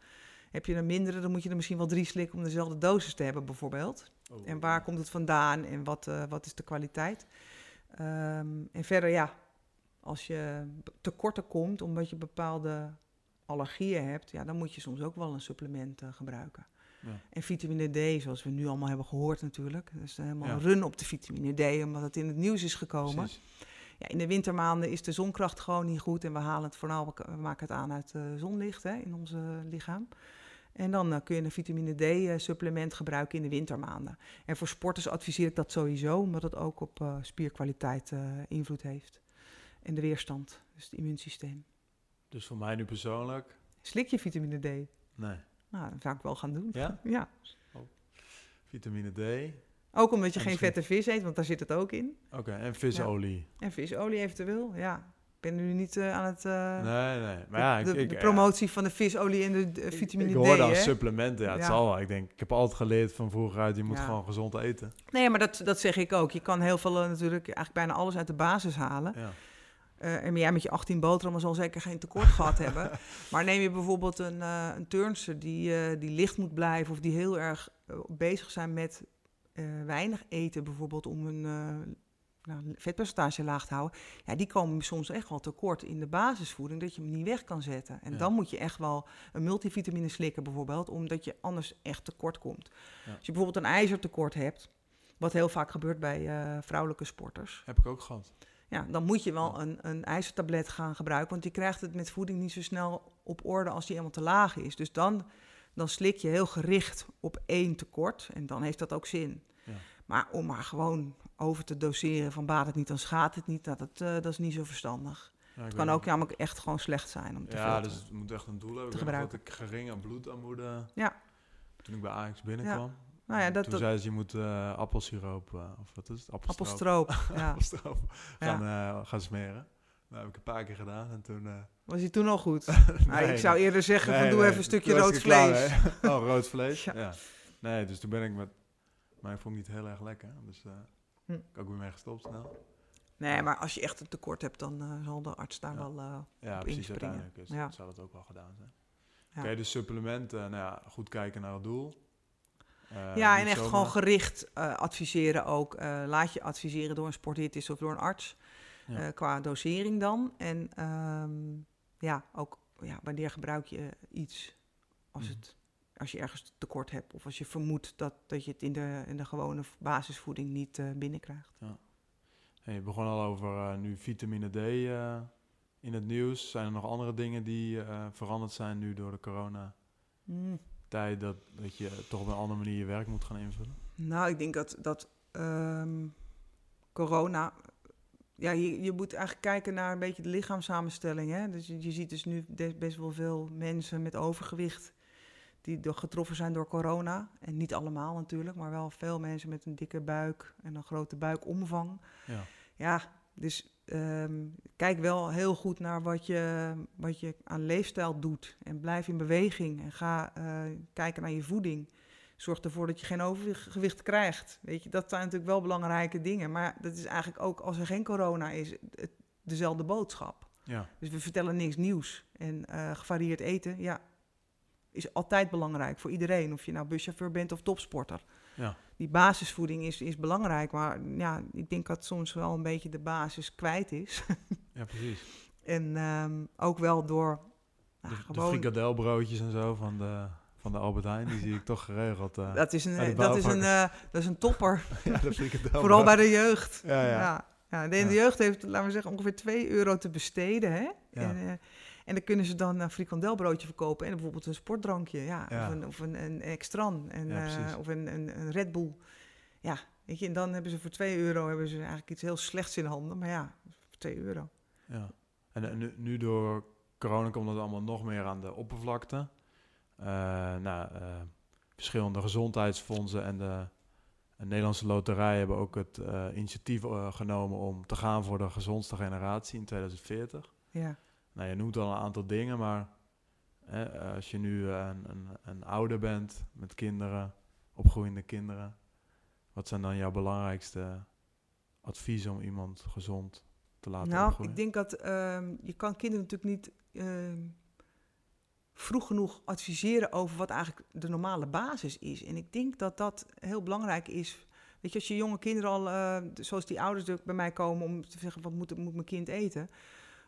Heb je een mindere, dan moet je er misschien wel drie slikken om dezelfde dosis te hebben bijvoorbeeld. Oh. En waar komt het vandaan en wat, wat is de kwaliteit? Ehm, en verder, ja, als je tekorten komt omdat je bepaalde allergieën hebt, ja, dan moet je soms ook wel een supplement eh, gebruiken. Ja. En vitamine D, zoals we nu allemaal hebben gehoord natuurlijk. Dus helemaal Ja. een run op de vitamine D, omdat het in het nieuws is gekomen. Precies. Ja, in de wintermaanden is de zonkracht gewoon niet goed. En we halen het voornamelijk, we maken het aan uit eh, zonlicht hè, in ons lichaam. En dan eh, kun je een vitamine D-supplement gebruiken in de wintermaanden. En voor sporters adviseer ik dat sowieso, omdat het ook op spierkwaliteit invloed heeft. En de weerstand, dus het immuunsysteem. Dus voor mij nu persoonlijk, Slik je vitamine D? nee. Nou, dat zou ik wel gaan doen. Ja? Ja. Vitamine D. Ook omdat je En geen misschien- vette vis eet, want daar zit het ook in. Oké, en visolie. En visolie eventueel, ja. Ik ben nu niet eh, aan het... eh, Nee, nee. Maar ja, ik, de, ik, de ja, promotie van de visolie en de, de ik- vitamine ik, D. hoor dan hè? supplementen. Ja, het zal wel. Ik denk, ik heb altijd geleerd van vroeger uit, je moet gewoon gezond eten. Nee, maar dat, dat zeg ik ook. Je kan heel veel eh, natuurlijk, eigenlijk bijna alles uit de basis halen. Eh, en jij met je 18 boterhammen zal zeker geen tekort gehad hebben. Maar neem je bijvoorbeeld een, eh een turnster die, eh, die licht moet blijven... of die heel erg bezig zijn met weinig eten bijvoorbeeld... om een nou, vetpercentage laag te houden... ja, die komen soms echt wel tekort in de basisvoeding... dat je hem niet weg kan zetten. En Ja. dan moet je echt wel een multivitamine slikken bijvoorbeeld... omdat je anders echt tekort komt. Ja. Als je bijvoorbeeld een ijzertekort hebt... wat heel vaak gebeurt bij vrouwelijke sporters... Heb ik ook gehad. Ja, dan moet je wel een, een ijzertablet gaan gebruiken. Want je krijgt het met voeding niet zo snel op orde als die helemaal te laag is. Dus dan, dan slik je heel gericht op één tekort. En dan heeft dat ook zin. Ja. Maar om maar gewoon over te doseren van baat het niet, dan schaadt het niet. Dat, eh, dat is niet zo verstandig. Ja, Het kan ook namelijk echt gewoon slecht zijn om te Ja, dus het moet echt een doel hebben. Ik dat ik geringe bloedarmoede... Ja. Toen ik bij Ajax binnenkwam. Nou ja, dat, toen dat zei ze, je moet eh, appelsiroop, eh, of wat is het? Appelstroop. appelstroop. ja. Appelstroop gaan, gaan smeren. Dat heb ik een paar keer gedaan en toen... Was hij toen al goed? nee, Nou, ik zou eerder zeggen van nee, doe nee, even een stukje rood klaar vlees. oh, rood vlees? Ja. ja. Nee, dus toen ben ik met... Maar ik vond het niet heel erg lekker. Dus Hm. ik ook weer mee gestopt snel. Nee, maar als je echt een tekort hebt, dan zal de arts daar Ja. wel... Ja, Op precies. inspringen. Uiteindelijk is, Ja. zou dat ook wel gedaan zijn. Oké, dus supplementen. Nou ja, goed kijken naar het doel. Eh, Ja, en echt zomaar- gewoon gericht eh, adviseren ook. Eh, laat je adviseren door een sportdiëtist of door een arts. Ja. qua dosering dan. En ehm, ja, ook ja, wanneer gebruik je iets als, Mhm. het, als je ergens tekort hebt. Of als je vermoedt dat, dat je het in de, in de gewone basisvoeding niet binnenkrijgt. Hey, je begon al over nu vitamine D in het nieuws. Zijn er nog andere dingen die veranderd zijn nu door de corona? Mm. Tijd dat, dat je toch op een andere manier je werk moet gaan invullen? Nou, ik denk dat, dat ehm, corona. Ja, je, je moet eigenlijk kijken naar een beetje de lichaamssamenstelling. Hè? Dus je, je ziet dus nu best wel veel mensen met overgewicht die door, getroffen zijn door corona. En niet allemaal natuurlijk, maar wel veel mensen met een dikke buik en een grote buikomvang. Ja. Ja, dus ehm, kijk wel heel goed naar wat je, wat je aan leefstijl doet. En blijf in beweging en ga eh, kijken naar je voeding. Zorg ervoor dat je geen overgewicht krijgt. Weet je, dat zijn natuurlijk wel belangrijke dingen. Maar dat is eigenlijk ook als er geen corona is, het, dezelfde boodschap. Ja, Dus we vertellen niks nieuws. En eh, gevarieerd eten, ja, is altijd belangrijk voor iedereen. Of je nou buschauffeur bent of topsporter. ja. Die basisvoeding is, is belangrijk. Maar ja, ik denk dat soms wel een beetje de basis kwijt is. ja precies. en ehm, ook wel door nou, de, de gewoon... frikadelbroodjes en zo van de, van de Albert Heijn, die zie ik toch geregeld. eh. Dat is de een, dat is een, eh, dat is een topper. ja, de. Vooral bij de jeugd. Ja, ja. ja. ja, de, de jeugd heeft, laten we zeggen, ongeveer 2 euro te besteden. Hè? En, eh, en dan kunnen ze dan een frikandelbroodje verkopen en bijvoorbeeld een sportdrankje. Ja, Ja. Of een, of een, een extran en, Ja, eh, of een, een, een Red Bull. Ja, weet je, en dan hebben ze voor 2 euro hebben ze eigenlijk iets heel slechts in handen. Maar ja, voor 2 euro. Ja. En, en nu, nu door corona komt het allemaal nog meer aan de oppervlakte. Eh, nou, eh, verschillende gezondheidsfondsen en de en Nederlandse Loterij hebben ook het eh, initiatief eh, genomen om te gaan voor de gezondste generatie in 2040. Ja. Nou, je noemt al een aantal dingen, maar hè, als je nu een, een, een ouder bent met kinderen, opgroeiende kinderen, wat zijn dan jouw belangrijkste adviezen om iemand gezond te laten nou, opgroeien? ik denk dat ehm, je kan kinderen natuurlijk niet ehm, vroeg genoeg adviseren over wat eigenlijk de normale basis is. En ik denk dat dat heel belangrijk is. Weet je, als je jonge kinderen al, eh, zoals die ouders bij mij komen om te zeggen, wat moet, moet mijn kind eten?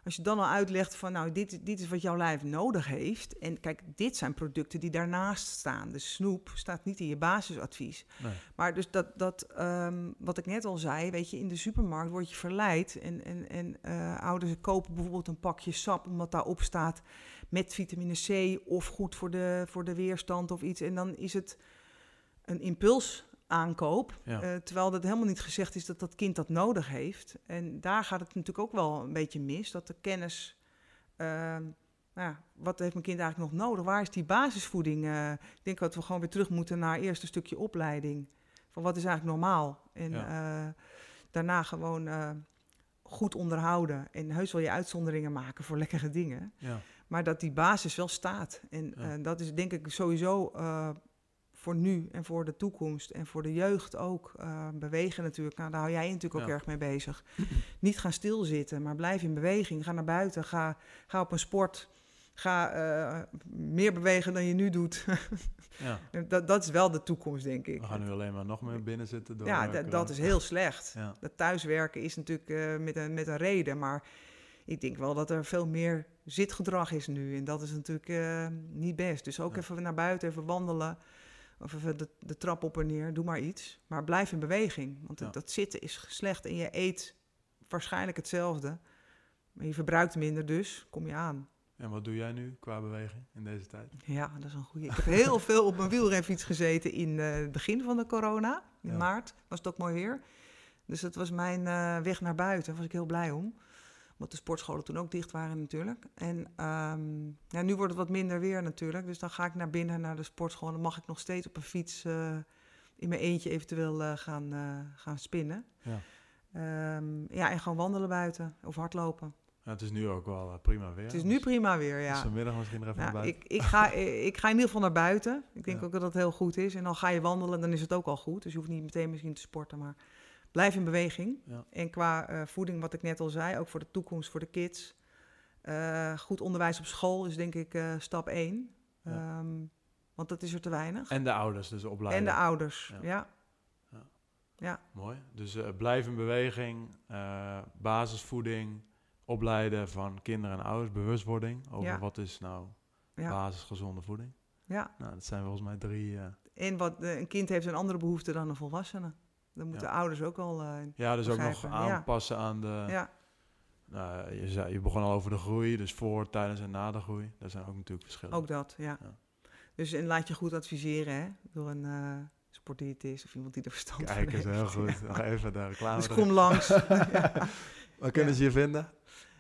Als je dan al uitlegt van, nou, dit, dit is wat jouw lijf nodig heeft. En kijk, dit zijn producten die daarnaast staan. De snoep staat niet in je basisadvies. Nee. Maar dus dat, dat ehm, wat ik net al zei, weet je, in de supermarkt word je verleid. En, en, en eh, ouders kopen bijvoorbeeld een pakje sap, omdat daarop staat met vitamine C of goed voor de, voor de weerstand of iets. En dan is het een impuls aankoop. Ja. eh, terwijl dat helemaal niet gezegd is dat dat kind dat nodig heeft. En daar gaat het natuurlijk ook wel een beetje mis. Dat de kennis. ehm, nou wat heeft mijn kind eigenlijk nog nodig? Waar is die basisvoeding? Eh, ik denk dat we gewoon weer terug moeten naar eerst een stukje opleiding. Van wat is eigenlijk normaal? En Ja. eh, daarna gewoon goed onderhouden. En heus wel je uitzonderingen maken voor lekkere dingen. Ja. Maar dat die basis wel staat. En dat is denk ik sowieso voor nu en voor de toekomst. En voor de jeugd ook. eh, bewegen natuurlijk. Nou, daar hou jij je natuurlijk ook Ja. erg mee bezig. Niet gaan stilzitten, maar blijf in beweging. Ga naar buiten. Ga, ga op een sport. Ga eh, meer bewegen dan je nu doet. ja. dat, dat is wel de toekomst, denk ik. We gaan nu alleen maar nog meer binnen zitten. Door, Ja, eh, dat- is heel slecht. Ja. Dat thuiswerken is natuurlijk met, een, met een reden, maar ik denk wel dat er veel meer zitgedrag is nu. En dat is natuurlijk niet best. Dus ook Ja. even naar buiten, even wandelen. Of even de, de trap op en neer, doe maar iets. Maar blijf in beweging, want Ja. dat zitten is slecht. En je eet waarschijnlijk hetzelfde. Maar je verbruikt minder, dus kom je aan. En wat doe jij nu qua beweging in deze tijd? Ja, dat is een goede. Ik heb heel veel op mijn wielrenfiets gezeten in eh, het begin van de corona. In Ja. maart was het ook mooi weer. Dus dat was mijn eh, weg naar buiten. Daar was ik heel blij om. Omdat de sportscholen toen ook dicht waren natuurlijk. En ehm, ja, nu wordt het wat minder weer natuurlijk. Dus dan ga ik naar binnen, naar de sportschool. En dan mag ik nog steeds op een fiets eh, in mijn eentje eventueel eh, gaan, eh, gaan spinnen. Ja. Ehm, ja, en gewoon wandelen buiten of hardlopen. Ja, het is nu ook wel prima weer. Het is nu dus- prima weer, ja. Vanmiddag misschien er even Nou, naar buiten. ik, ik, ga, ik ga in ieder geval naar buiten. Ik denk Ja. ook dat dat heel goed is. En dan ga je wandelen, dan is het ook al goed. Dus je hoeft niet meteen misschien te sporten, maar blijf in beweging. Ja. En qua eh, voeding, wat ik net al zei, ook voor de toekomst, voor de kids. eh, goed onderwijs op school is denk ik eh, stap één. Ja. Ehm, want dat is er te weinig. En de ouders dus opleiden. En de ouders, Ja. ja. Ja. Mooi. Dus blijf in beweging, basisvoeding, opleiden van kinderen en ouders, bewustwording over wat is nou basisgezonde voeding. ja. Nou, dat zijn volgens mij drie. En wat, een kind heeft een andere behoefte dan een volwassene. Dan moeten Ja. ouders ook al... eh, ja, dus ook nog aanpassen aan de. ja, Nou, je, zei, je begon al over de groei, dus voor, tijdens en na de groei. Daar zijn ook natuurlijk verschillen. Ook dat, ja. Ja. Dus en laat je goed adviseren hè, door een eh sportdiëtist of iemand die er verstand van Kijk eens, heeft. heel goed. Nog even de reclame. Dus kom langs. Waar kunnen ze je vinden?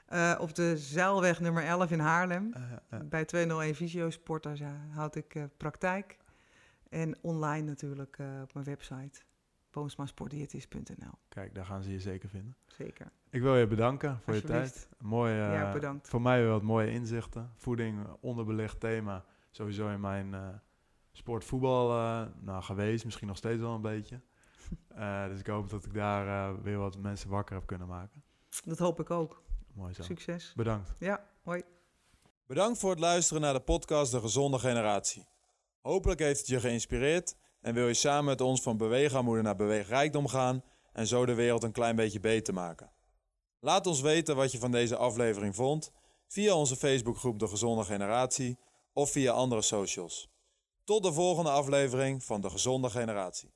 Eh, op de Zeilweg nummer 11 in Haarlem. Eh, Bij 201 Visio-sport, daar houd ik praktijk. En online natuurlijk op mijn website. boomsmasportdiëtist.nl. kijk, daar gaan ze je zeker vinden. Zeker. Ik wil je bedanken voor je tijd. Mooi, Ja, bedankt. Voor mij weer wat mooie inzichten. Voeding, eh, onderbelicht thema. Sowieso in mijn eh sport voetbal eh, nou, geweest. Misschien nog steeds wel een beetje. Eh, dus ik hoop dat ik daar weer wat mensen wakker heb kunnen maken. Dat hoop ik ook. Mooi zo. Succes. Bedankt. Ja, hoi. Bedankt voor het luisteren naar de podcast De Gezonde Generatie. Hopelijk heeft het je geïnspireerd en wil je samen met ons van beweegarmoede naar beweegrijkdom gaan en zo de wereld een klein beetje beter maken. Laat ons weten wat je van deze aflevering vond via onze Facebookgroep De Gezonde Generatie of via andere socials. Tot de volgende aflevering van De Gezonde Generatie.